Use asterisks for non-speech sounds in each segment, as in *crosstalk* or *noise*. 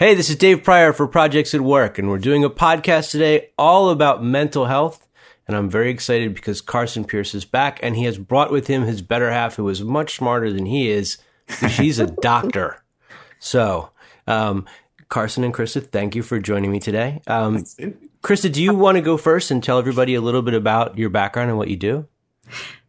Hey, this is Dave Prior for Projects at Work, and we're doing a podcast today all about mental health. And I'm very excited because Carson Pierce is back, and he has brought with him his better half, who is much smarter than he is. She's a *laughs* doctor. So, um, Carson and Krista, thank you for joining me today. Um, Krista, do you want to go first and tell everybody a little bit about your background and what you do?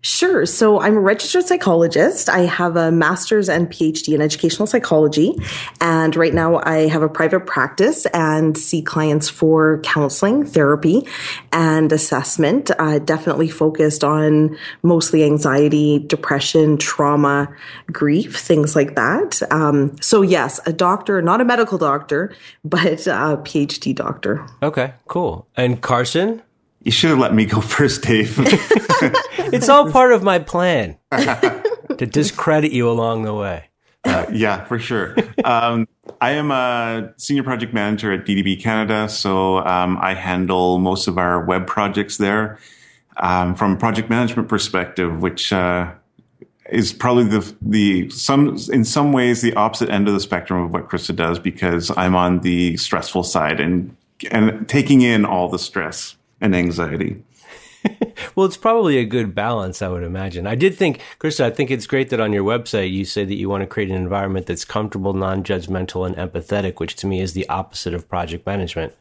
Sure. So I'm a registered psychologist. I have a master's and PhD in educational psychology. And right now I have a private practice and see clients for counseling, therapy, and assessment. Uh, definitely focused on mostly anxiety, depression, trauma, grief, things like that. Um, so yes, a doctor, not a medical doctor, *laughs* but a PhD doctor. Okay, cool. And Carson? You should have let me go *laughs* first, Dave. *laughs* it's all part of my plan *laughs* to discredit you along the way. Uh, yeah, for sure. Um, I am a senior project manager at DDB Canada, so um, I handle most of our web projects there. Um, from a project management perspective, which uh, is probably the the some in some ways the opposite end of the spectrum of what Krista does, because I'm on the stressful side and and taking in all the stress and anxiety. *laughs* well, it's probably a good balance, I would imagine. I did think, Krista, I think it's great that on your website you say that you want to create an environment that's comfortable, non judgmental, and empathetic, which to me is the opposite of project management.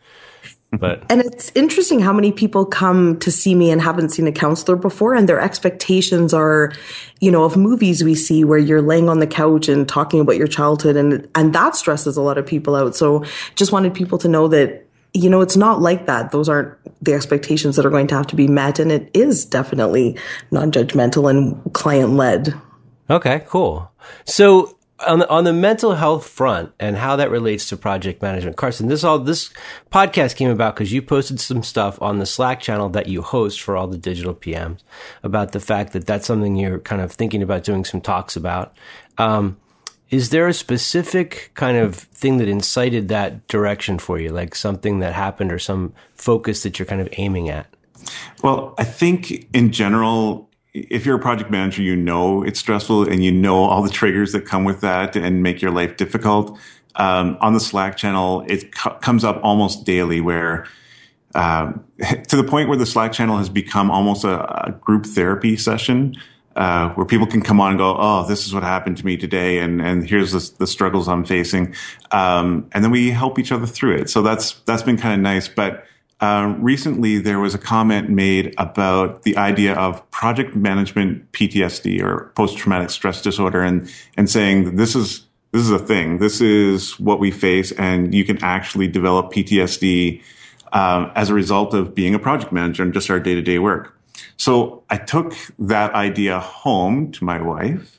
But *laughs* and it's interesting how many people come to see me and haven't seen a counselor before, and their expectations are, you know, of movies we see where you're laying on the couch and talking about your childhood, and and that stresses a lot of people out. So, just wanted people to know that you know, it's not like that. Those aren't the expectations that are going to have to be met. And it is definitely non judgmental and client led. Okay, cool. So, on the, on the mental health front and how that relates to project management, Carson, this all this podcast came about because you posted some stuff on the Slack channel that you host for all the digital PMs about the fact that that's something you're kind of thinking about doing some talks about. Um, is there a specific kind of thing that incited that direction for you, like something that happened or some focus that you're kind of aiming at? Well, I think in general, if you're a project manager, you know it's stressful and you know all the triggers that come with that and make your life difficult. Um, on the Slack channel, it co- comes up almost daily where um, *laughs* to the point where the Slack channel has become almost a, a group therapy session uh, where people can come on and go, oh, this is what happened to me today, and and here's the, the struggles I'm facing, um, and then we help each other through it. So that's that's been kind of nice. But uh, recently, there was a comment made about the idea of project management PTSD or post traumatic stress disorder, and and saying this is this is a thing. This is what we face, and you can actually develop PTSD um, as a result of being a project manager and just our day to day work. So I took that idea home to my wife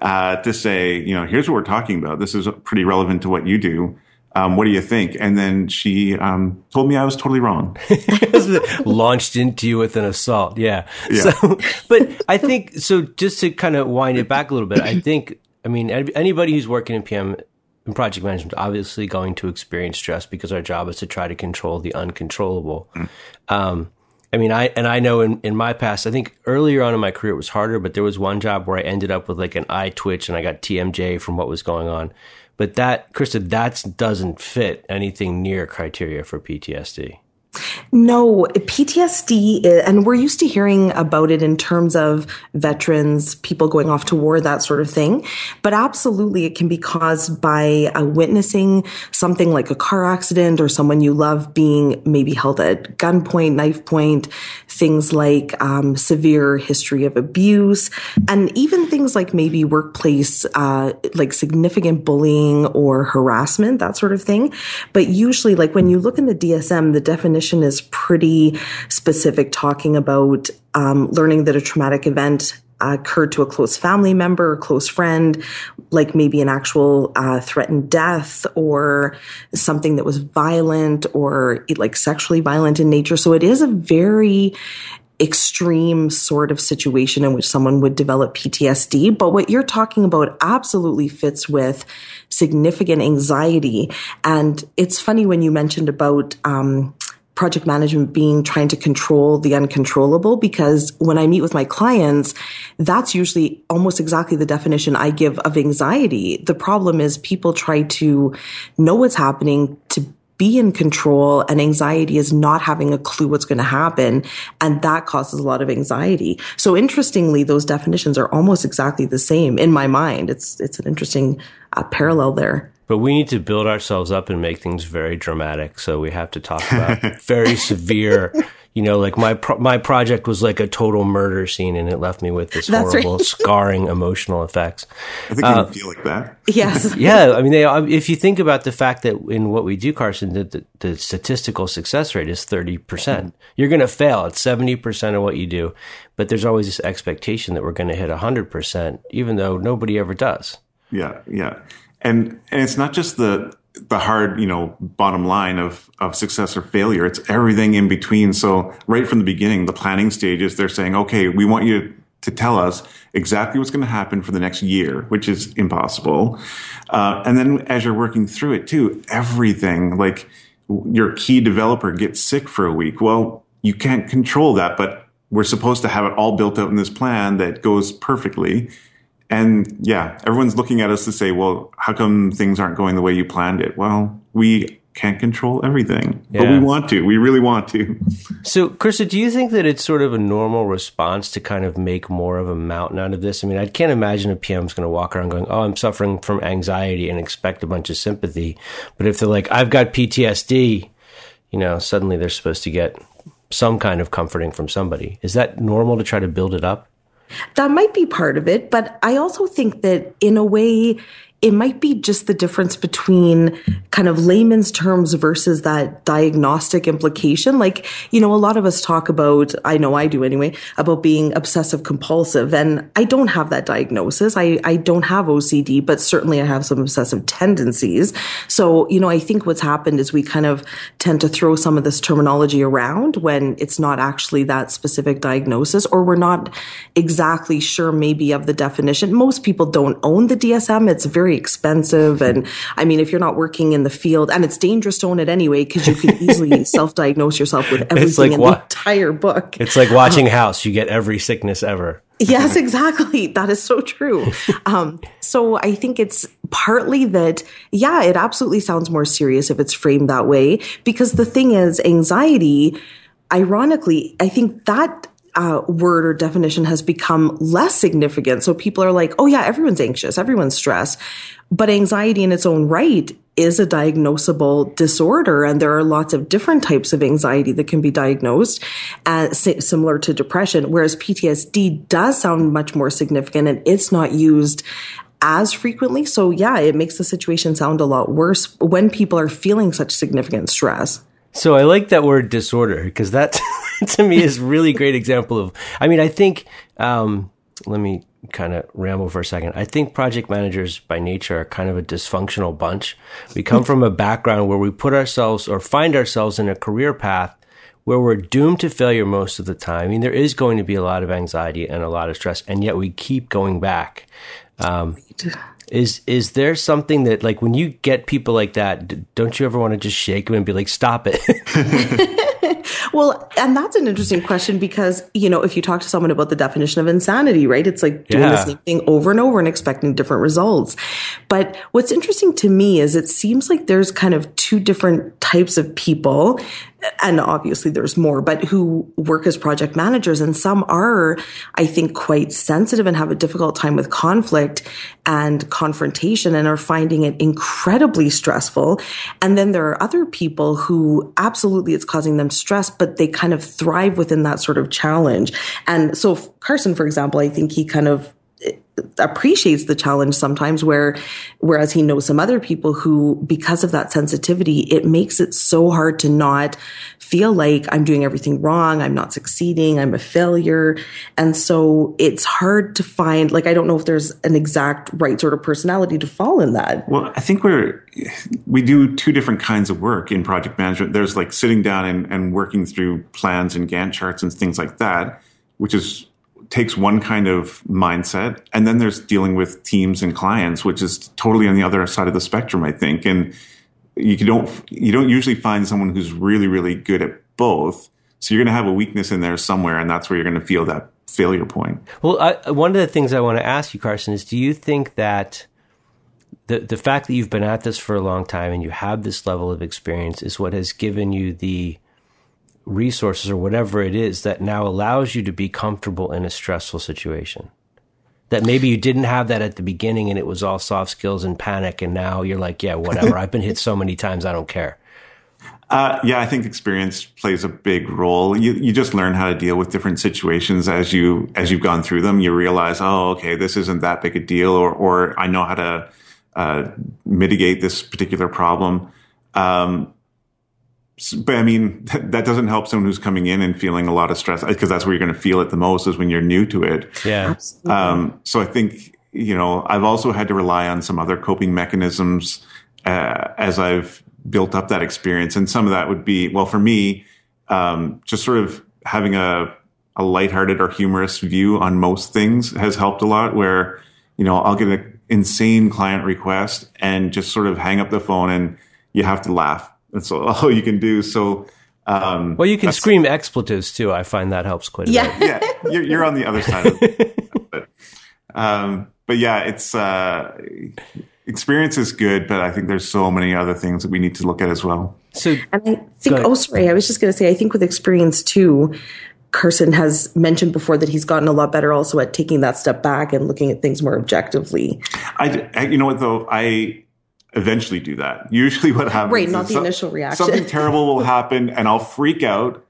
uh, to say, you know, here's what we're talking about. This is pretty relevant to what you do. Um, what do you think? And then she um, told me I was totally wrong. *laughs* *laughs* Launched into you with an assault. Yeah. yeah. So, but I think so. Just to kind of wind it back a little bit, I *coughs* think. I mean, anybody who's working in PM in project management obviously going to experience stress because our job is to try to control the uncontrollable. Mm. Um, I mean, I and I know in, in my past, I think earlier on in my career it was harder, but there was one job where I ended up with like an eye twitch and I got TMJ from what was going on. But that, Krista, that doesn't fit anything near criteria for PTSD. No, PTSD, and we're used to hearing about it in terms of veterans, people going off to war, that sort of thing. But absolutely, it can be caused by uh, witnessing something like a car accident or someone you love being maybe held at gunpoint, knife point, things like um, severe history of abuse, and even things like maybe workplace, uh, like significant bullying or harassment, that sort of thing. But usually, like when you look in the DSM, the definition is pretty specific, talking about um, learning that a traumatic event occurred to a close family member or close friend, like maybe an actual uh, threatened death or something that was violent or like sexually violent in nature. So it is a very extreme sort of situation in which someone would develop PTSD. But what you're talking about absolutely fits with significant anxiety. And it's funny when you mentioned about, um, project management being trying to control the uncontrollable because when I meet with my clients, that's usually almost exactly the definition I give of anxiety. The problem is people try to know what's happening to be in control and anxiety is not having a clue what's going to happen. And that causes a lot of anxiety. So interestingly, those definitions are almost exactly the same in my mind. It's, it's an interesting uh, parallel there. But we need to build ourselves up and make things very dramatic. So we have to talk about *laughs* very severe, you know, like my pro- my project was like a total murder scene, and it left me with this That's horrible, right. scarring emotional effects. I think uh, you feel like that. Yes. *laughs* yeah, I mean, they, if you think about the fact that in what we do, Carson, the, the, the statistical success rate is thirty percent. You're going to fail at seventy percent of what you do, but there's always this expectation that we're going to hit hundred percent, even though nobody ever does. Yeah, yeah and and it's not just the the hard you know bottom line of of success or failure. It's everything in between. So right from the beginning the planning stages they're saying okay we want you to tell us exactly what's going to happen for the next year which is impossible. Uh, and then as you're working through it too everything like your key developer gets sick for a week. Well you can't control that but we're supposed to have it all built out in this plan that goes perfectly and yeah, everyone's looking at us to say, well, how come things aren't going the way you planned it? Well, we can't control everything, yeah. but we want to. We really want to. So, Krista, do you think that it's sort of a normal response to kind of make more of a mountain out of this? I mean, I can't imagine a PM is going to walk around going, "Oh, I'm suffering from anxiety," and expect a bunch of sympathy. But if they're like, "I've got PTSD," you know, suddenly they're supposed to get some kind of comforting from somebody. Is that normal to try to build it up? That might be part of it, but I also think that in a way, it might be just the difference between kind of layman's terms versus that diagnostic implication. Like, you know, a lot of us talk about, I know I do anyway, about being obsessive compulsive. And I don't have that diagnosis. I, I don't have OCD, but certainly I have some obsessive tendencies. So, you know, I think what's happened is we kind of tend to throw some of this terminology around when it's not actually that specific diagnosis or we're not exactly sure maybe of the definition. Most people don't own the DSM. It's very very expensive. And I mean, if you're not working in the field, and it's dangerous to own it anyway, because you can easily *laughs* self-diagnose yourself with everything like in wa- the entire book. It's like watching um, House. You get every sickness ever. yes, *laughs* exactly. That is so true. Um, so I think it's partly that, yeah, it absolutely sounds more serious if it's framed that way. Because the thing is, anxiety, ironically, I think that uh, word or definition has become less significant. So people are like, oh yeah, everyone's anxious, everyone's stressed. But anxiety in its own right is a diagnosable disorder. And there are lots of different types of anxiety that can be diagnosed as similar to depression. Whereas PTSD does sound much more significant and it's not used as frequently. So yeah, it makes the situation sound a lot worse when people are feeling such significant stress. So I like that word disorder because that *laughs* *laughs* to me is really great example of. I mean, I think. Um, let me kind of ramble for a second. I think project managers by nature are kind of a dysfunctional bunch. We come from a background where we put ourselves or find ourselves in a career path where we're doomed to failure most of the time. I mean, there is going to be a lot of anxiety and a lot of stress, and yet we keep going back. Um, is is there something that like when you get people like that, don't you ever want to just shake them and be like, "Stop it"? *laughs* *laughs* well, and that's an interesting question because you know if you talk to someone about the definition of insanity, right? It's like doing yeah. the same thing over and over and expecting different results. But what's interesting to me is it seems like there's kind of two different types of people and obviously there's more, but who work as project managers. And some are, I think, quite sensitive and have a difficult time with conflict and confrontation and are finding it incredibly stressful. And then there are other people who absolutely it's causing them stress, but they kind of thrive within that sort of challenge. And so Carson, for example, I think he kind of appreciates the challenge sometimes where whereas he knows some other people who because of that sensitivity it makes it so hard to not feel like i'm doing everything wrong i'm not succeeding i'm a failure. And so it's hard to find like i don't know if there's an exact right sort of personality to fall in that. Well i think we're we do two different kinds of work in project management. There's like sitting down and, and working through plans and gantt charts and things like that which is takes one kind of mindset and then there's dealing with teams and clients which is totally on the other side of the spectrum i think and you don't you don't usually find someone who's really really good at both. So you're going to have a weakness in there somewhere, and that's where you're going to feel that failure point. Well, I, one of the things I want to ask you, Carson, is do you think that the the fact that you've been at this for a long time and you have this level of experience is what has given you the resources or whatever it is that now allows you to be comfortable in a stressful situation? That maybe you didn't have that at the beginning and it was all soft skills and panic, and now you're like, yeah, whatever. I've been hit so many times, I don't care. Uh, yeah, I think experience plays a big role. You you just learn how to deal with different situations as you as you've gone through them. You realize, oh, okay, this isn't that big a deal, or or I know how to uh, mitigate this particular problem. Um, but I mean, that, that, doesn't help someone who's coming in and feeling a lot of stress because that's where you're going to feel it the most is when you're new to it. Yeah. Um, so I think, you know, I've also had to rely on some other coping mechanisms uh, as I've built up that experience. And some of that would be, well, for me, um, just sort of having a, a lighthearted or humorous view on most things has helped a lot where, you know, I'll get an insane client request and just sort of hang up the phone and you have to laugh. That's *laughs* all you can do. So, um, well, you can scream expletives too. I find that helps quite a yeah. bit. *laughs* Yeah, you're, you're on the other side of it. but, um, but yeah, it's uh, experience is good, but I think there's so many other things that we need to look at as well. So, and I think, oh, sorry, I was just going to say, I think with experience too, Carson has mentioned before that he's gotten a lot better also at taking that step back and looking at things more objectively. I, I you know what though, I eventually do that. Usually, what happens, right? Not the so, initial reaction. Something terrible will happen, and I'll freak out,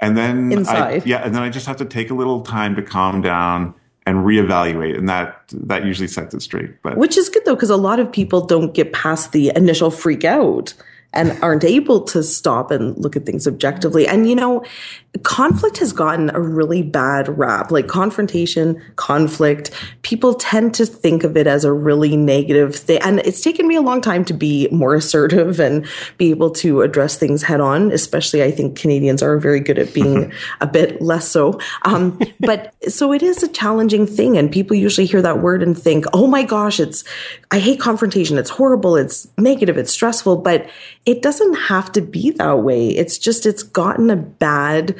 and then inside, I, yeah, and then I just have to take a little time to calm down and reevaluate and that that usually sets it straight but which is good though because a lot of people don't get past the initial freak out and aren't able to stop and look at things objectively. And you know, conflict has gotten a really bad rap. Like confrontation, conflict, people tend to think of it as a really negative thing. And it's taken me a long time to be more assertive and be able to address things head on. Especially, I think Canadians are very good at being *laughs* a bit less so. Um, but so it is a challenging thing. And people usually hear that word and think, oh my gosh, it's, I hate confrontation. It's horrible. It's negative. It's stressful. But it doesn't have to be that way. It's just, it's gotten a bad,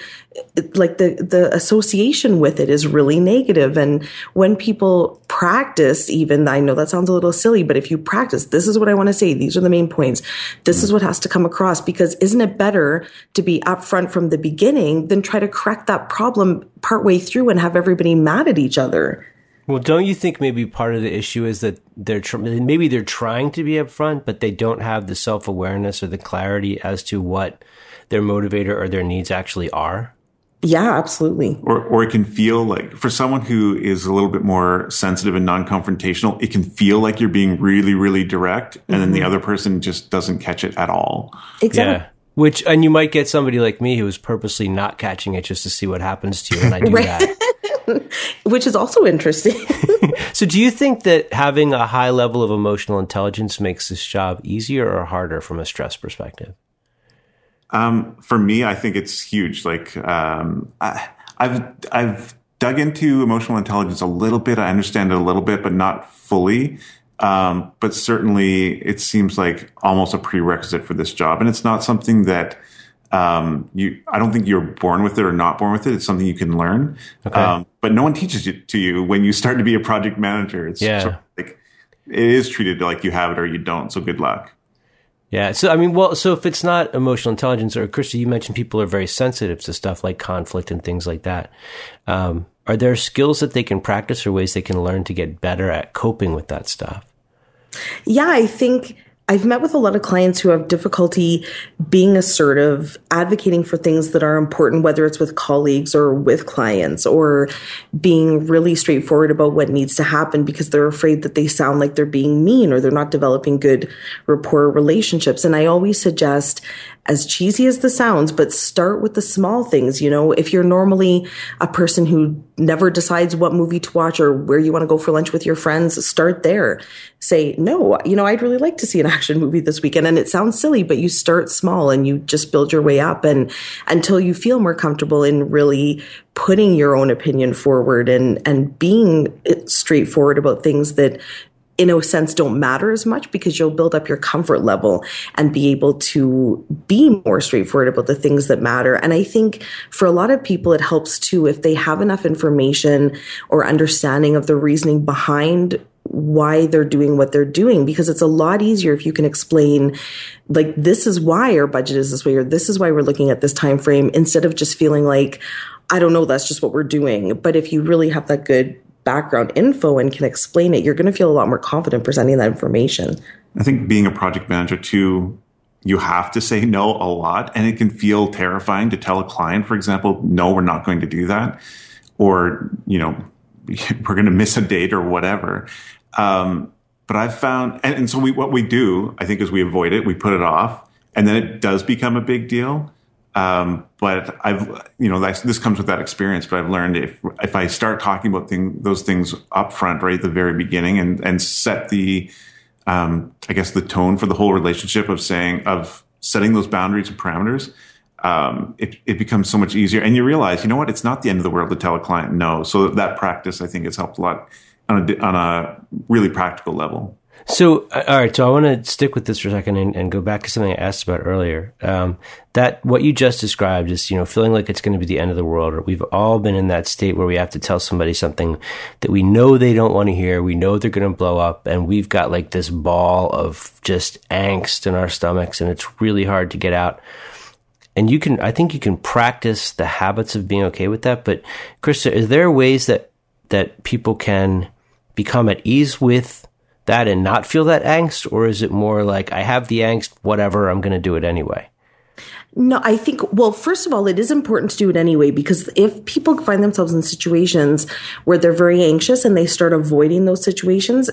like the, the association with it is really negative. And when people practice, even, I know that sounds a little silly, but if you practice, this is what I want to say. These are the main points. This is what has to come across because isn't it better to be upfront from the beginning than try to correct that problem partway through and have everybody mad at each other? Well, don't you think maybe part of the issue is that they're tr- maybe they're trying to be upfront, but they don't have the self awareness or the clarity as to what their motivator or their needs actually are? Yeah, absolutely. Or, or it can feel like for someone who is a little bit more sensitive and non-confrontational, it can feel like you're being really, really direct, and mm-hmm. then the mm-hmm. other person just doesn't catch it at all. Exactly. Yeah. Which, and you might get somebody like me who is purposely not catching it just to see what happens to you, and I do right. that. *laughs* *laughs* which is also interesting. *laughs* so, do you think that having a high level of emotional intelligence makes this job easier or harder from a stress perspective? Um, for me, I think it's huge. Like, um, I, I've I've dug into emotional intelligence a little bit. I understand it a little bit, but not fully. Um, but certainly, it seems like almost a prerequisite for this job, and it's not something that um, you, I don't think you're born with it or not born with it. It's something you can learn. Okay. Um, but no one teaches it to you when you start to be a project manager. It's yeah. Sort of like it is treated like you have it or you don't. So good luck. Yeah. So I mean, well, so if it's not emotional intelligence, or Christy, you mentioned people are very sensitive to stuff like conflict and things like that. Um, are there skills that they can practice or ways they can learn to get better at coping with that stuff? Yeah, I think I've met with a lot of clients who have difficulty being assertive, advocating for things that are important, whether it's with colleagues or with clients, or being really straightforward about what needs to happen because they're afraid that they sound like they're being mean or they're not developing good rapport relationships. And I always suggest as cheesy as this sounds, but start with the small things. You know, if you're normally a person who never decides what movie to watch or where you want to go for lunch with your friends, start there. Say, no, you know, I'd really like to see an action movie this weekend. And it sounds silly, but you start small and you just build your way up and until you feel more comfortable in really putting your own opinion forward and, and being straightforward about things that in a sense don't matter as much because you'll build up your comfort level and be able to be more straightforward about the things that matter. And I think for a lot of people, it helps too if they have enough information or understanding of the reasoning behind why they're doing what they're doing because it's a lot easier if you can explain like this is why our budget is this way or this is why we're looking at this time frame instead of just feeling like I don't know that's just what we're doing. But if you really have that good background info and can explain it you're going to feel a lot more confident presenting that information. I think being a project manager too you have to say no a lot and it can feel terrifying to tell a client for example no we're not going to do that or you know *laughs* we're going to miss a date or whatever um, but I've found, and, and so we, what we do, I think, is we avoid it, we put it off, and then it does become a big deal. Um, but I've, you know, this comes with that experience. But I've learned if if I start talking about thing, those things up front, right at the very beginning, and and set the, um, I guess the tone for the whole relationship of saying of setting those boundaries and parameters, um, it, it becomes so much easier. And you realize, you know what, it's not the end of the world to tell a client no. So that practice, I think, has helped a lot on a, on a really practical level. So, uh, all right. So, I want to stick with this for a second and, and go back to something I asked about earlier. Um, that what you just described is, you know, feeling like it's going to be the end of the world. or We've all been in that state where we have to tell somebody something that we know they don't want to hear. We know they're going to blow up, and we've got like this ball of just angst in our stomachs, and it's really hard to get out. And you can, I think, you can practice the habits of being okay with that. But, Krista, is there ways that that people can become at ease with that and not feel that angst? Or is it more like, I have the angst, whatever, I'm going to do it anyway? No, I think, well, first of all, it is important to do it anyway, because if people find themselves in situations where they're very anxious and they start avoiding those situations,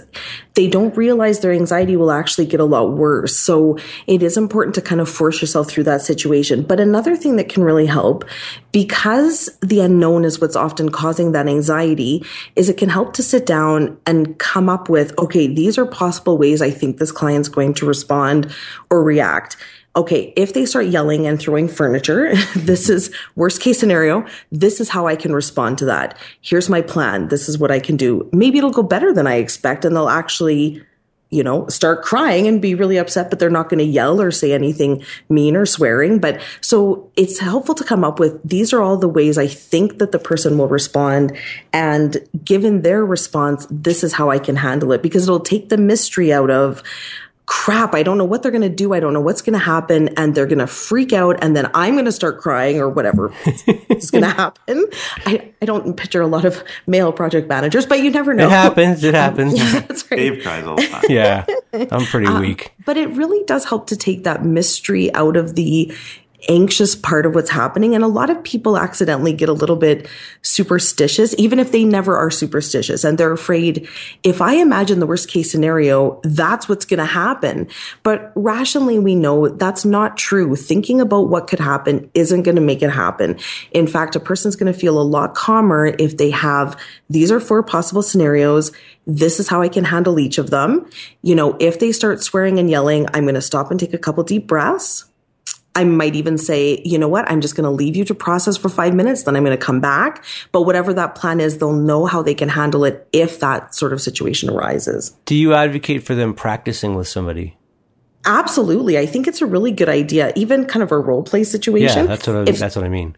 they don't realize their anxiety will actually get a lot worse. So it is important to kind of force yourself through that situation. But another thing that can really help, because the unknown is what's often causing that anxiety, is it can help to sit down and come up with, okay, these are possible ways I think this client's going to respond or react okay, if they start yelling and throwing furniture, *laughs* this is worst case scenario. This is how I can respond to that. Here's my plan. This is what I can do. Maybe it'll go better than I expect and they'll actually, you know, start crying and be really upset, but they're not going to yell or say anything mean or swearing. But so it's helpful to come up with these are all the ways I think that the person will respond. And given their response, this is how I can handle it because it'll take the mystery out of, crap, I don't know what they're going to do. I don't know what's going to happen. And they're going to freak out. And then I'm going to start crying or whatever *laughs* is going to happen. I, I don't picture a lot of male project managers, but you never know. It happens. It *laughs* happens. yeah, *laughs* that's right. Dave cries all the time. yeah. I'm pretty uh, weak. But it really does help to take that mystery out of the anxious part of what's happening. And a lot of people accidentally get a little bit superstitious, even if they never are superstitious. And they're afraid if I imagine the worst case scenario, that's what's going to happen. But rationally, we know that's not true. Thinking about what could happen isn't going to make it happen. In fact, a person's going to feel a lot calmer if they have these are four possible scenarios. This is how I can handle each of them. You know, if they start swearing and yelling, I'm going to stop and take a couple deep breaths I might even say, you know what, I'm just going to leave you to process for five minutes, then I'm going to come back. But whatever that plan is, they'll know how they can handle it if that sort of situation arises. Do you advocate for them practicing with somebody? Absolutely. I think it's a really good idea, even kind of a role play situation. Yeah, that's what I, if, that's what I mean.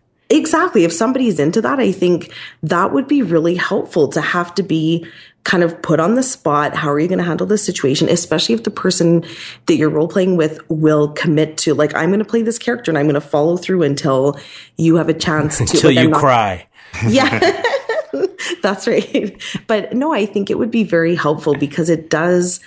Exactly. If somebody's into that, I think that would be really helpful to have to be kind of put on the spot. How are you going to handle this situation? Especially if the person that you're role playing with will commit to, like, I'm going to play this character and I'm going to follow through until you have a chance to. until you not, cry. *laughs* Yeah. *laughs* That's right. But no, I think it would be very helpful because it does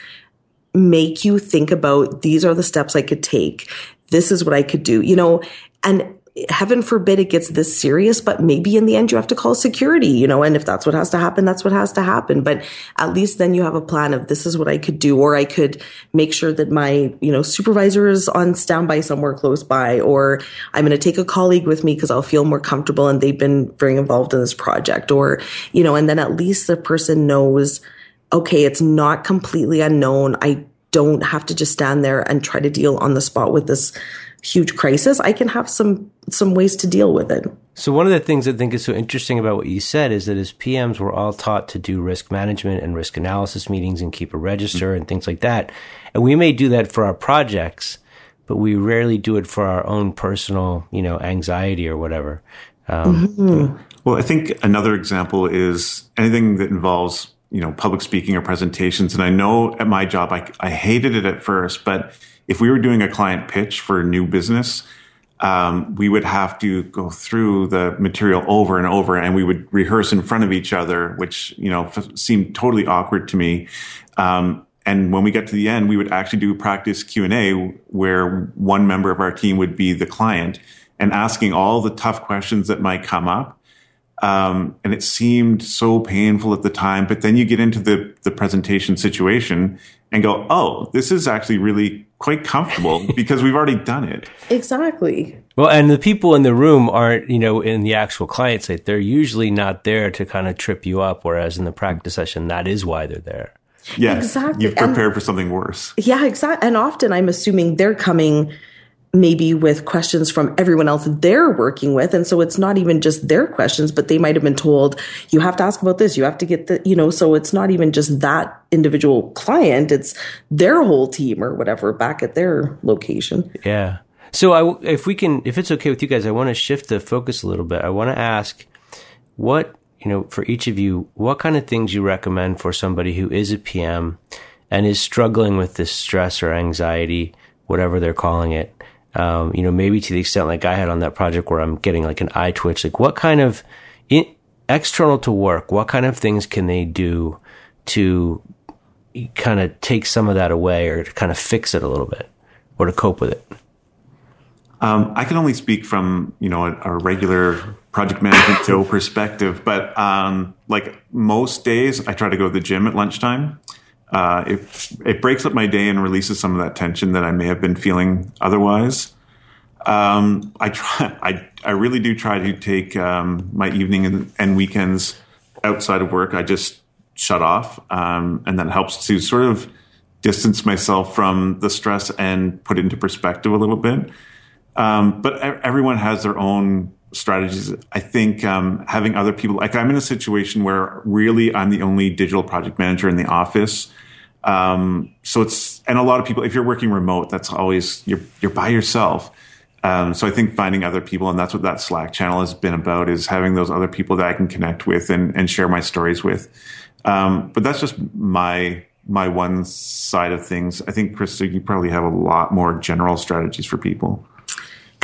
make you think about these are the steps I could take. This is what I could do, you know, and heaven forbid it gets this serious, but maybe in the end you have to call security, you know, and if that's what has to happen, that's what has to happen. But at least then you have a plan of this is what I could do, or I could make sure that my, you know, supervisor is on standby somewhere close by, or I'm going to take a colleague with me because I'll feel more comfortable and they've been very involved in this project, or, you know, and then at least the person knows, okay, it's not completely unknown. I don't have to just stand there and try to deal on the spot with this huge crisis. I can have some some ways to deal with it. So one of the things I think is so interesting about what you said is that as PMs, we're all taught to do risk management and risk analysis meetings and keep a register mm-hmm. and things like that. And we may do that for our projects, but we rarely do it for our own personal, you know, anxiety or whatever. Um, mm-hmm. Well, I think another example is anything that involves, you know, public speaking or presentations. And I know at my job, I, I hated it at first, but if we were doing a client pitch for a new business, um, we would have to go through the material over and over, and we would rehearse in front of each other, which you know f- seemed totally awkward to me. Um, and when we get to the end, we would actually do practice Q and A, where one member of our team would be the client and asking all the tough questions that might come up. Um, and it seemed so painful at the time, but then you get into the the presentation situation and go, "Oh, this is actually really quite comfortable *laughs* because we've already done it. Exactly. Well, and the people in the room aren't, you know, in the actual client site. They're usually not there to kind of trip you up, whereas in the practice session, that is why they're there. Yeah, exactly. You've prepared and, for something worse. Yeah, exactly. And often I'm assuming they're coming maybe with questions from everyone else they're working with. And so it's not even just their questions, but they might have been told, you have to ask about this, you have to get the, you know, so it's not even just that individual client, it's their whole team or whatever back at their location. Yeah. So I, if we can, if it's okay with you guys, I want to shift the focus a little bit. I want to ask what, you know, for each of you, what kind of things you recommend for somebody who is a PM and is struggling with this stress or anxiety, whatever they're calling it um, you know, maybe to the extent like I had on that project where I'm getting like an eye twitch, like what kind of in, external to work, what kind of things can they do to kind of take some of that away or to kind of fix it a little bit or to cope with it? Um, I can only speak from you know a, a regular project management *laughs* Joe perspective, but um, like most days, I try to go to the gym at lunchtime uh, it, it breaks up my day and releases some of that tension that I may have been feeling otherwise. Um, I try, I, I really do try to take um, my evening and, and, weekends outside of work. I just shut off, um, and that helps to sort of distance myself from the stress and put into perspective a little bit. Um, but everyone has their own strategies. I think um, having other people, like I'm in a situation where really I'm the only digital project manager in the office. Um, so it's, and a lot of people, if you're working remote, that's always, you're, you're by yourself. Um, so I think finding other people, and that's what that Slack channel has been about, is having those other people that I can connect with and, and share my stories with. Um, but that's just my my one side of things. I think Krista, you probably have a lot more general strategies for people.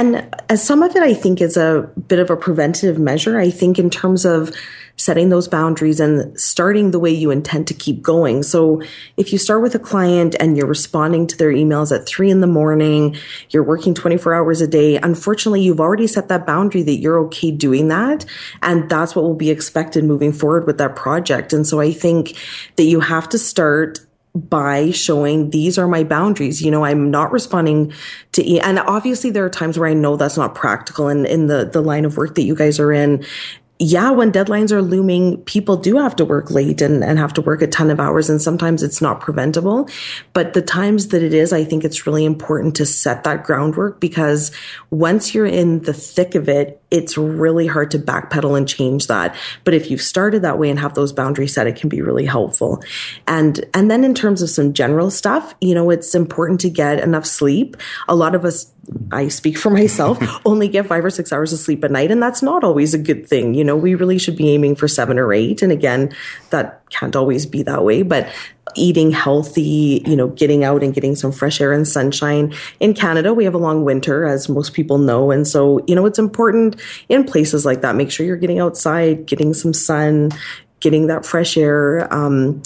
And as some of it, I think, is a bit of a preventative measure. I think in terms of setting those boundaries and starting the way you intend to keep going. So if you start with a client and you're responding to their emails at three in the morning, you're working 24 hours a day, unfortunately, you've already set that boundary that you're okay doing that. And that's what will be expected moving forward with that project. And so I think that you have to start by showing these are my boundaries. You know, I'm not responding to, e- and obviously there are times where I know that's not practical and in the, the line of work that you guys are in, yeah, when deadlines are looming, people do have to work late and, and have to work a ton of hours. And sometimes it's not preventable. But the times that it is, I think it's really important to set that groundwork because once you're in the thick of it, it's really hard to backpedal and change that. But if you've started that way and have those boundaries set, it can be really helpful. And, and then in terms of some general stuff, you know, it's important to get enough sleep. A lot of us I speak for myself, *laughs* only get five or six hours of sleep a night. And that's not always a good thing. You know, we really should be aiming for seven or eight. And again, that can't always be that way, but eating healthy, you know, getting out and getting some fresh air and sunshine. In Canada, we have a long winter, as most people know. And so, you know, it's important in places like that. Make sure you're getting outside, getting some sun, getting that fresh air. Um,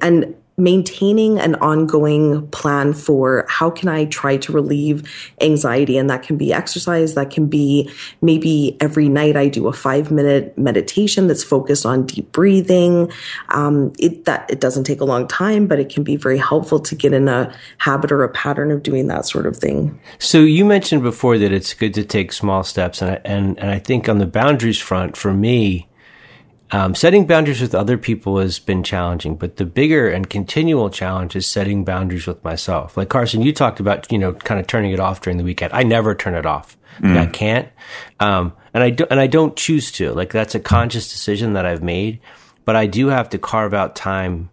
and maintaining an ongoing plan for how can I try to relieve anxiety. And that can be exercise. That can be maybe every night I do a five minute meditation that's focused on deep breathing. Um, it, that, it doesn't take a long time, but it can be very helpful to get in a habit or a pattern of doing that sort of thing. So you mentioned before that it's good to take small steps. And, and, and I think on the boundaries front, for me, Um, setting boundaries with other people has been challenging, but the bigger and continual challenge is setting boundaries with myself. Like Carson, you talked about, you know, kind of turning it off during the weekend. I never turn it off. Mm. I can't. Um, and I don't, and I don't choose to. Like that's a conscious decision that I've made, but I do have to carve out time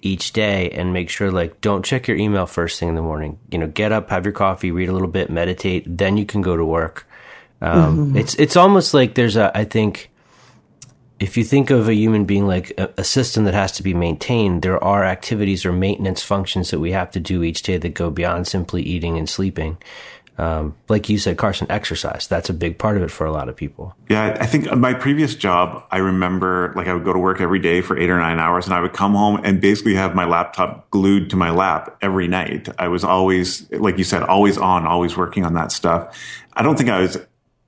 each day and make sure like don't check your email first thing in the morning. You know, get up, have your coffee, read a little bit, meditate, then you can go to work. Um, mm-hmm. It's it's almost like there's a I think if you think of a human being like a, a, system that has to be maintained, there are activities or maintenance functions that we have to do each day that go beyond simply eating and sleeping um, like you said, Carson, exercise. That's a big part of it for a lot of people. Yeah, I think my previous job, I remember like I would go to work every day for eight or nine hours and I would come home and basically have my laptop glued to my lap every night. I was always, like you said, always on, always working on that stuff. I don't think I was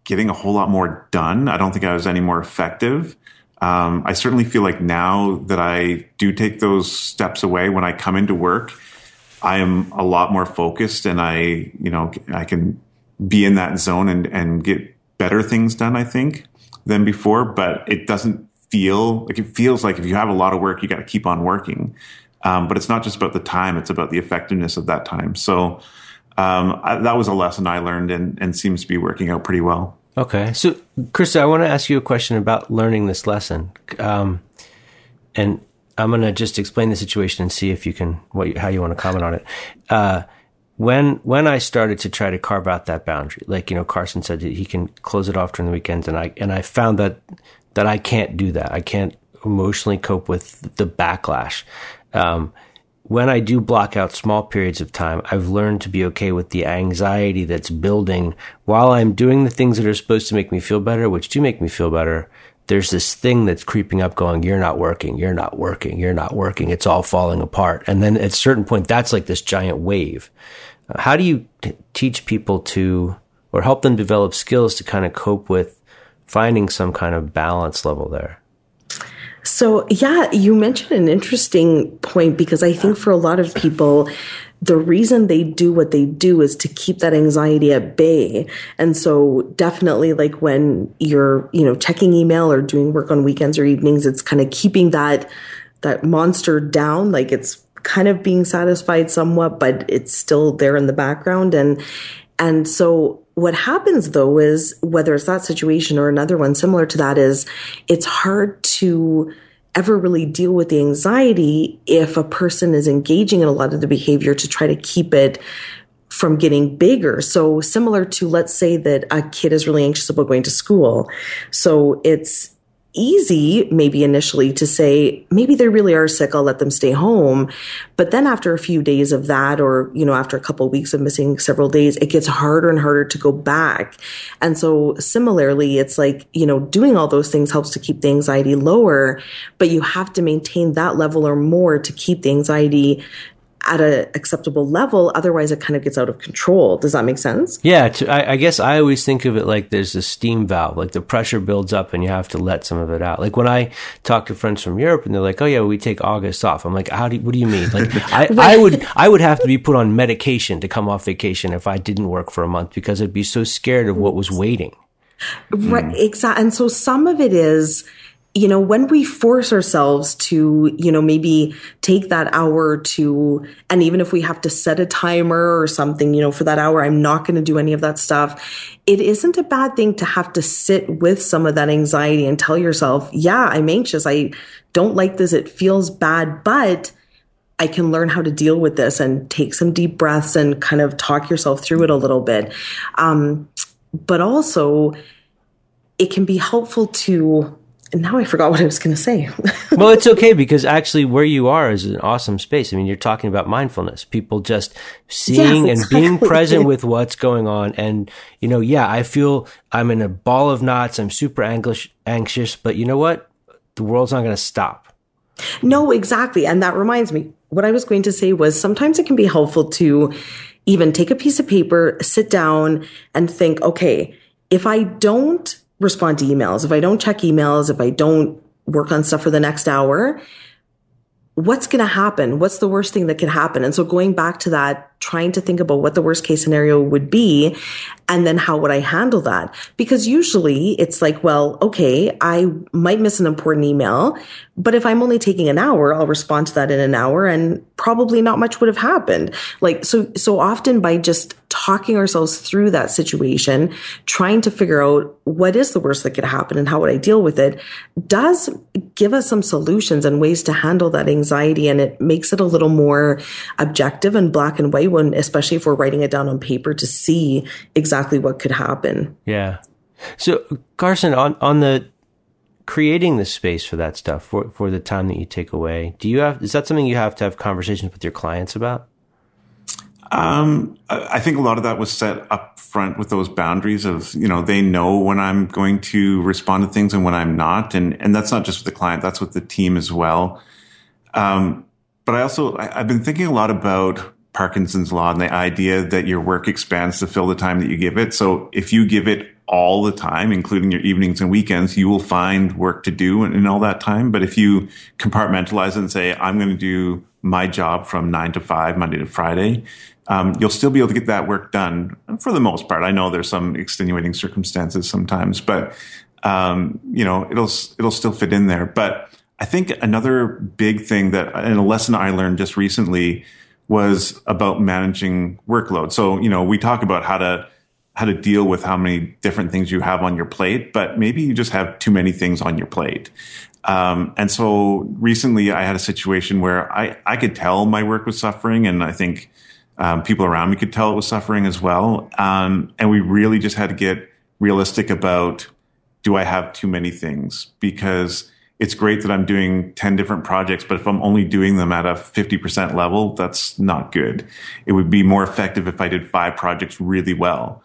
getting a whole lot more done. I don't think I was any more effective. Um, I certainly feel like now that I do take those steps away when I come into work, I am a lot more focused and I, you know, I can be in that zone and, and get better things done, I think, than before. But it doesn't feel like it feels like if you have a lot of work, you got to keep on working. Um, but it's not just about the time, it's about the effectiveness of that time. So um, I, that was a lesson I learned and, and seems to be working out pretty well. Okay. So, Krista, I want to ask you a question about learning this lesson. Um, and I'm going to just explain the situation and see if you can what you, how you want to comment on it. Uh, when when I started to try to carve out that boundary, like you know, Carson said he can close it off during the weekends, and I and I found that that I can't do that. I can't emotionally cope with the backlash. Um, when I do block out small periods of time, I've learned to be okay with the anxiety that's building while I'm doing the things that are supposed to make me feel better, which do make me feel better there's this thing that's creeping up going, you're not working, you're not working, you're not working. It's all falling apart. And then at a certain point, that's like this giant wave. Uh, how do you t- teach people to, or help them develop skills to kind of cope with finding some kind of balance level there? So, yeah, you mentioned an interesting point because I think for a lot of people, the reason they do what they do is to keep that anxiety at bay. And so definitely like when you're, you know, checking email or doing work on weekends or evenings, it's kind of keeping that, that monster down. Like it's kind of being satisfied somewhat, but it's still there in the background. And, and so what happens though is whether it's that situation or another one similar to that is it's hard to, ever really deal with the anxiety if a person is engaging in a lot of the behavior to try to keep it from getting bigger. So similar to, let's say that a kid is really anxious about going to school. So it's easy, maybe initially, to say, maybe they really are sick, I'll let them stay home. But then after a few days of that, or, you know, after a couple of weeks of missing several days, it gets harder and harder to go back. And so similarly, it's like, you know, doing all those things helps to keep the anxiety lower, but you have to maintain that level or more to keep the anxiety at an acceptable level. Otherwise, it kind of gets out of control. Does that make sense? Yeah. To, I, I, guess I always think of it like there's a steam valve, like the pressure builds up and you have to let some of it out. Like when I talk to friends from Europe and they're like, "Oh yeah, we take August off." I'm like, "How do? You, what do you mean?" Like *laughs* I, I would, I would have to be put on medication to come off vacation if I didn't work for a month because I'd be so scared of what was waiting. Right. Mm. Exactly. And so some of it is you know, when we force ourselves to, you know, maybe take that hour to, and even if we have to set a timer or something, you know, for that hour, I'm not going to do any of that stuff. It isn't a bad thing to have to sit with some of that anxiety and tell yourself, yeah, I'm anxious. I don't like this. It feels bad, but I can learn how to deal with this and take some deep breaths and kind of talk yourself through it a little bit. Um, but also, it can be helpful to and now I forgot what I was going to say. *laughs* well, it's okay because actually where you are is an awesome space. I mean, you're talking about mindfulness, people just seeing yes, exactly. and being present with what's going on. And, you know, yeah, I feel I'm in a ball of knots. I'm super anxious, anxious, but you know what? The world's not going to stop. No, exactly. And that reminds me, what I was going to say was sometimes it can be helpful to even take a piece of paper, sit down and think, okay, if I don't respond to emails, if I don't check emails, if I don't work on stuff for the next hour, what's going to happen? What's the worst thing that can happen? And so going back to that trying to think about what the worst case scenario would be and then how would I handle that? Because usually it's like, well, okay, I might miss an important email, but if I'm only taking an hour, I'll respond to that in an hour and probably not much would have happened. Like, so, so often by just talking ourselves through that situation, trying to figure out what is the worst that could happen and how would I deal with it does give us some solutions and ways to handle that anxiety. And it makes it a little more objective and black and white when, especially if we're writing it down on paper to see exactly exactly what could happen. Yeah. So Carson, on on the creating the space for that stuff for for the time that you take away, do you have is that something you have to have conversations with your clients about? Um, I think a lot of that was set up front with those boundaries of, you know, they know when I'm going to respond to things and when I'm not. And, and that's not just with the client, that's with the team as well. Um, but I also, I, have been thinking a lot about Parkinson's law and the idea that your work expands to fill the time that you give it. So if you give it all the time, including your evenings and weekends, you will find work to do in, in all that time. But if you compartmentalize and say, I'm going to do my job from nine to five, Monday to Friday, um, you'll still be able to get that work done for the most part. I know there's some extenuating circumstances sometimes, but um, you know it'll it'll still fit in there. But I think another big thing that and a lesson I learned just recently was about managing workload. So, you know, we talk about how to how to deal with how many different things you have on your plate, but maybe you just have too many things on your plate. Um, and so recently I had a situation where I, I could tell my work was suffering and I think um, people around me could tell it was suffering as well. Um, and we really just had to get realistic about do I have too many things? Because it's great that I'm doing 10 different projects, but if I'm only doing them at a 50% level, that's not good. It would be more effective if I did five projects really well.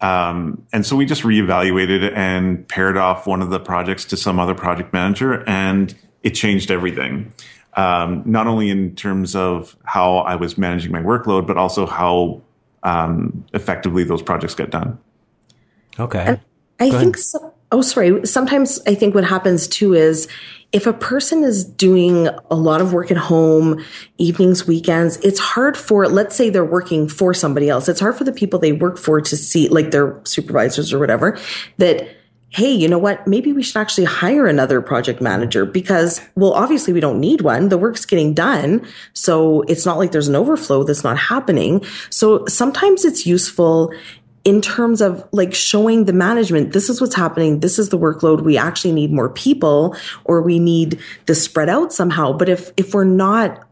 Um, and so we just reevaluated and paired off one of the projects to some other project manager, and it changed everything. Um, not only in terms of how I was managing my workload, but also how um, effectively those projects get done. Okay. And I think so, Oh, sorry. Sometimes I think what happens too is if a person is doing a lot of work at home, evenings, weekends, it's hard for, let's say they're working for somebody else. It's hard for the people they work for to see, like their supervisors or whatever, that, hey, you know what? Maybe we should actually hire another project manager because, well, obviously we don't need one. The work's getting done. So it's not like there's an overflow that's not happening. So sometimes it's useful in terms of like showing the management, this is what's happening. This is the workload. We actually need more people or we need this spread out somehow. But if, if we're not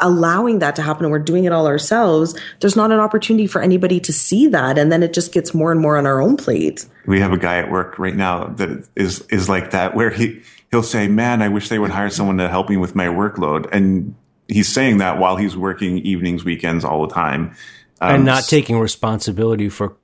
allowing that to happen and we're doing it all ourselves, there's not an opportunity for anybody to see that. And then it just gets more and more on our own plate. We have a guy at work right now that is, is like that where he, he'll say, man, I wish they would hire someone to help me with my workload. And he's saying that while he's working evenings, weekends all the time. Um, and not taking responsibility for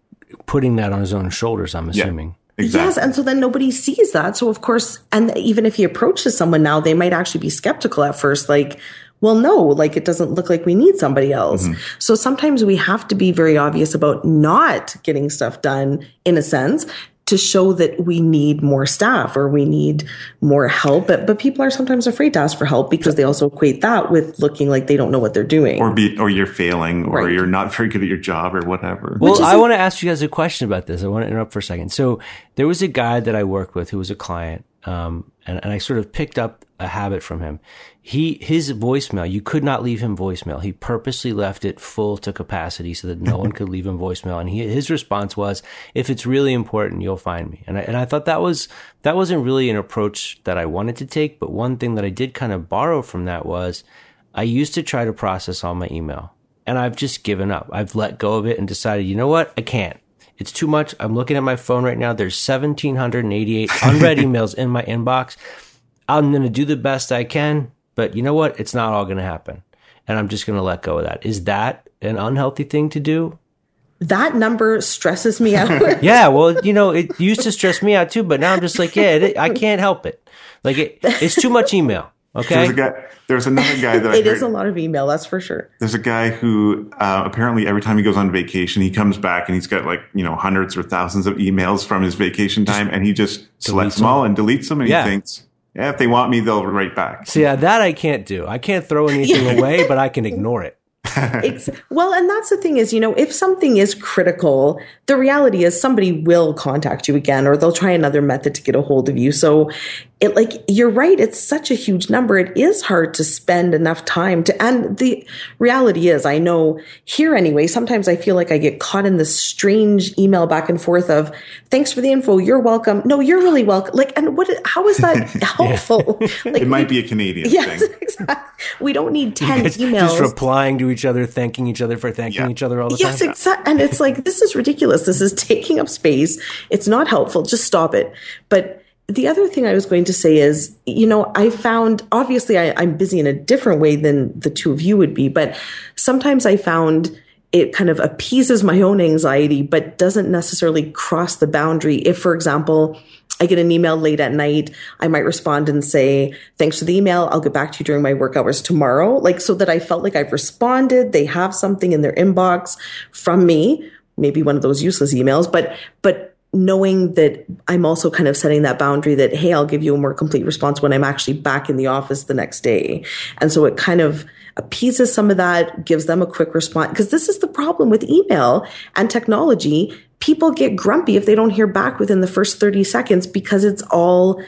putting that on his own shoulders, I'm assuming. Yeah, exactly. Yes, and so then nobody sees that. So of course, and even if he approaches someone now, they might actually be skeptical at first, like, well, no, like it doesn't look like we need somebody else. Mm-hmm. So sometimes we have to be very obvious about not getting stuff done in a sense to show that we need more staff or we need more help. But, but people are sometimes afraid to ask for help because they also equate that with looking like they don't know what they're doing. Or be, or you're failing or right. you're not very good at your job or whatever. Well, I want to ask you guys a question about this. I want to interrupt for a second. So there was a guy that I worked with who was a client. Um, and, and I sort of picked up a habit from him. He, his voicemail, you could not leave him voicemail. He purposely left it full to capacity so that no one could leave him voicemail. And he, his response was, if it's really important, you'll find me. And I, and I thought that was, that wasn't really an approach that I wanted to take. But one thing that I did kind of borrow from that was I used to try to process all my email and I've just given up. I've let go of it and decided, you know what? I can't. It's too much. I'm looking at my phone right now. There's 1,788 unread *laughs* emails in my inbox. I'm going to do the best I can, but you know what? It's not all going to happen. And I'm just going to let go of that. Is that an unhealthy thing to do? That number stresses me out. *laughs* *laughs* yeah, well, you know, it used to stress me out too, but now I'm just like, yeah, it, I can't help it. Like, it, it's too much email. Okay. There's a guy. There's another guy that *laughs* it is a lot of email. That's for sure. There's a guy who uh, apparently every time he goes on vacation, he comes back and he's got like you know hundreds or thousands of emails from his vacation time, and he just selects them all and deletes them, and yeah. he thinks, yeah, if they want me, they'll write back. So yeah, that I can't do. I can't throw anything away, but I can ignore it. *laughs* well, and that's the thing is, you know, if something is critical, the reality is somebody will contact you again or they'll try another method to get a hold of you. So it like you're right it's such a huge number. It is hard to spend enough time to and the reality is i know here anyway sometimes i feel like i get caught in this strange email back and forth of thanks for the info you're welcome. No you're really welcome. Like and what how is that *laughs* helpful? Like, it might we, be a canadian yes, thing. *laughs* exactly. we don't need 10 emails just replying to each other thanking each other for thanking yeah. each other all the yes, time. yes exactly and it's like this is ridiculous. This is taking up space. It's not helpful. Just stop it. But the other thing I was going to say is, you know, I found obviously I, am busy in a different way than the two of you would be, but sometimes I found it kind of appeases my own anxiety, but doesn't necessarily cross the boundary. If, for example, I get an email late at night, I might respond and say, thanks for the email. I'll get back to you during my work hours tomorrow. Like, so that I felt like I've responded. They have something in their inbox from me, maybe one of those useless emails, but, but knowing that I'm also kind of setting that boundary that, hey, I'll give you a more complete response when I'm actually back in the office the next day. And so it kind of appeases some of that, gives them a quick response. Because this is the problem with email and technology. People get grumpy if they don't hear back within the first 30 seconds because it's all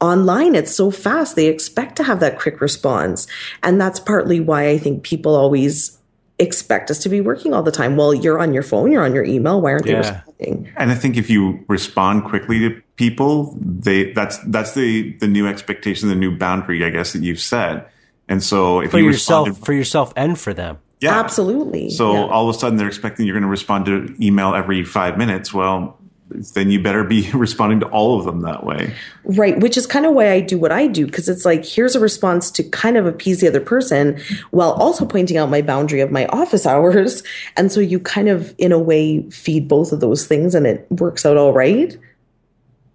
online. It's so fast. They expect to have that quick response. And that's partly why I think people always expect us to be working all the time. Well, you're on your phone, you're on your email. Why aren't yeah. they responding? And I think if you respond quickly to people, they that's that's the the new expectation, the new boundary, I guess, that you've set. And so if for you yourself, for yourself and for them. Yeah. Absolutely. So yeah. all of a sudden they're expecting you're going to respond to email every five minutes. Well, then you better be *laughs* responding to all of them that way. Right, which is kind of why I do what I do because it's like here's a response to kind of appease the other person while also pointing out my boundary of my office *laughs* hours. And so you kind of in a way feed both of those things and it works out all right.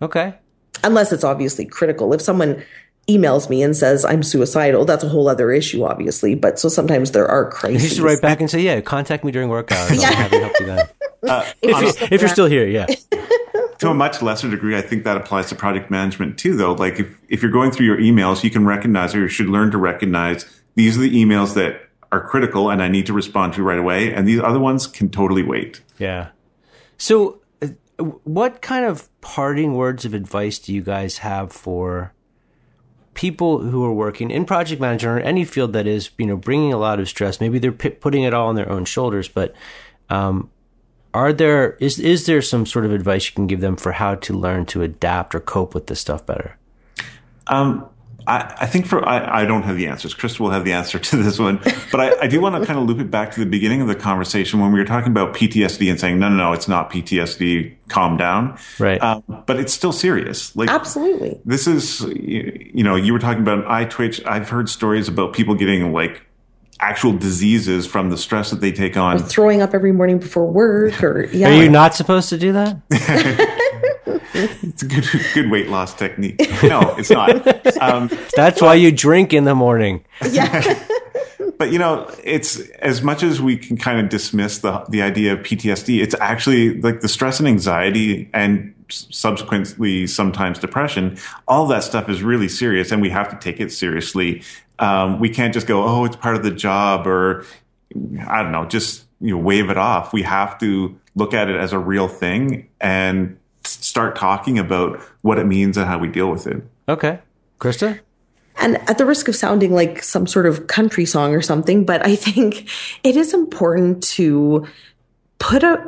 Okay. Unless it's obviously critical. If someone emails me and says I'm suicidal, that's a whole other issue, obviously. But so sometimes there are crises. You should write back and say, "Yeah, contact me during work hours. *laughs* yeah. I'll help you then." Uh, if, you're, if, you're, still here, yeah. *laughs* to a much lesser degree, I think that applies to project management too, though. Like if, if you're going through your emails, you can recognize or you should learn to recognize these are the emails that are critical and I need to respond to right away. And these other ones can totally wait. Yeah. So, uh, what kind of parting words of advice do you guys have for people who are working in project management or any field that is, you know, bringing a lot of stress? Maybe they're p- putting it all on their own shoulders, but um, are there is is there some sort of advice you can give them for how to learn to adapt or cope with this stuff better? Um, I, I, think for I, I, don't have the answers. Chris will have the answer to this one, but I, I do want to kind of loop it back to the beginning of the conversation when we were talking about PTSD and saying no, no, no, it's not PTSD. Calm down, right? Um, but it's still serious. Like absolutely, this is you know you were talking about eye twitch. I've heard stories about people getting like actual diseases from the stress that they take on. Or throwing up every morning before work, or *laughs* yeah. Are you not supposed to do that? *laughs* it's a good good weight loss technique. No, it's not. Um, That's why you drink in the morning. Yeah. *laughs* but you know, it's as much as we can kind of dismiss the the idea of PTSD. It's actually like the stress and anxiety and subsequently sometimes depression. All that stuff is really serious, and we have to take it seriously. Um, we can't just go, oh, it's part of the job, or I don't know, just you know, wave it off. We have to look at it as a real thing and start talking about what it means and how we deal with it. Okay, Krista. And at the risk of sounding like some sort of country song or something, but I think *laughs* it is important to put a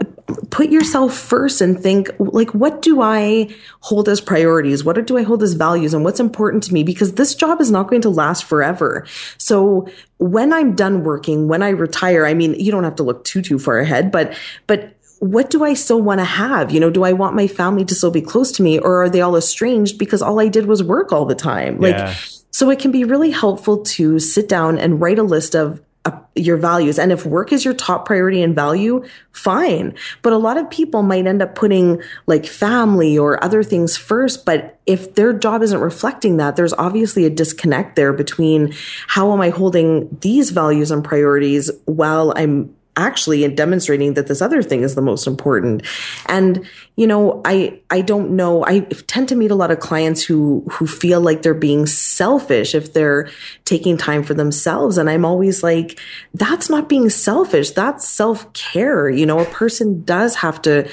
put yourself first and think like what do i hold as priorities what do i hold as values and what's important to me because this job is not going to last forever so when i'm done working when i retire i mean you don't have to look too too far ahead but but what do I still want to have? You know, do I want my family to still be close to me or are they all estranged because all I did was work all the time? Like, yeah. so it can be really helpful to sit down and write a list of Uh, your values. And if work is your top priority and value, fine. But a lot of people might end up putting like family or other things first. But if their job isn't reflecting that, there's obviously a disconnect there between how am I holding these values and priorities while I'm actually in demonstrating that this other thing is the most important. And you know i i don't know. I tend to meet a lot of clients who who feel like they're being selfish if they're taking time for themselves. And i'm always like that's not being selfish. That's self-care. You know a person does have to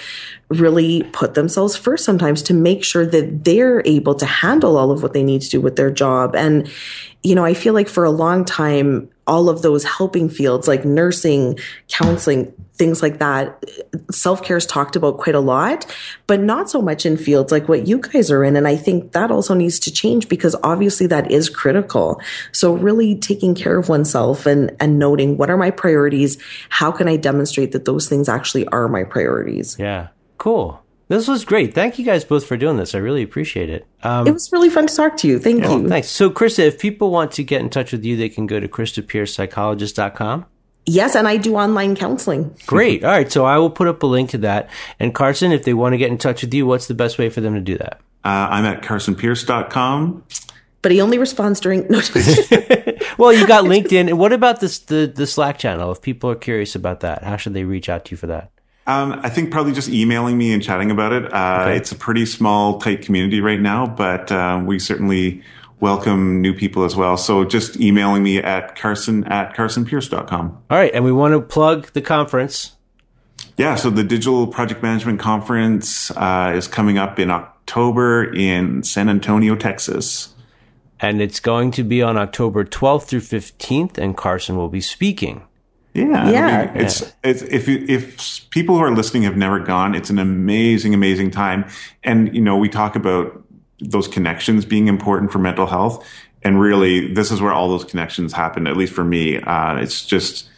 really put themselves first sometimes to make sure that they're able to handle all of what they need to do with their job. And you know i feel like for a long time all of those helping fields like nursing, counseling, things like that. Self care is talked about quite a lot, but not so much in fields like what you guys are in. And I think that also needs to change because obviously that is critical. So really taking care of oneself and, and noting what are my priorities? How can I demonstrate that those things actually are my priorities? Yeah. Cool. This was great. Thank you guys both for doing this. I really appreciate it. Um, it was really fun to talk to you. Thank yeah, you. Thanks. So, Krista, if people want to get in touch with you, they can go to KristaPiercePsychologist.com. Yes, and I do online counseling. Great. All right. So I will put up a link to that. And Carson, if they want to get in touch with you, what's the best way for them to do that? Uh, I'm at carsonpierce.com. But he only responds during. No. *laughs* *laughs* well, you got LinkedIn. And what about this the the Slack channel? If people are curious about that, how should they reach out to you for that? Um, I think probably just emailing me and chatting about it. Uh, okay. It's a pretty small, tight community right now, but uh, we certainly welcome new people as well. So just emailing me at carson at carsonpierce.com. All right. And we want to plug the conference. Yeah. So the Digital Project Management Conference uh, is coming up in October in San Antonio, Texas. And it's going to be on October 12th through 15th, and Carson will be speaking. Yeah, yeah. I mean, it's, yeah. it's if if people who are listening have never gone, it's an amazing, amazing time. And you know, we talk about those connections being important for mental health, and really, this is where all those connections happen. At least for me, uh, it's just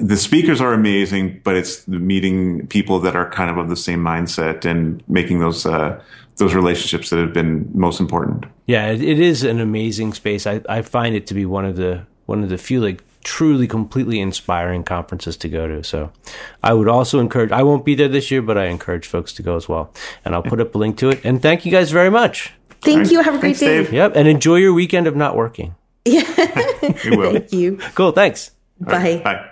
the speakers are amazing, but it's meeting people that are kind of of the same mindset and making those uh, those relationships that have been most important. Yeah, it is an amazing space. I, I find it to be one of the one of the few like truly completely inspiring conferences to go to. So I would also encourage, I won't be there this year, but I encourage folks to go as well. And I'll put up a link to it. And thank you guys very much. Thank right. you. Have a great thanks, day. Dave. Yep. And enjoy your weekend of not working. *laughs* Yeah. we will. Thank you. Cool. Thanks. Bye. Right. Bye.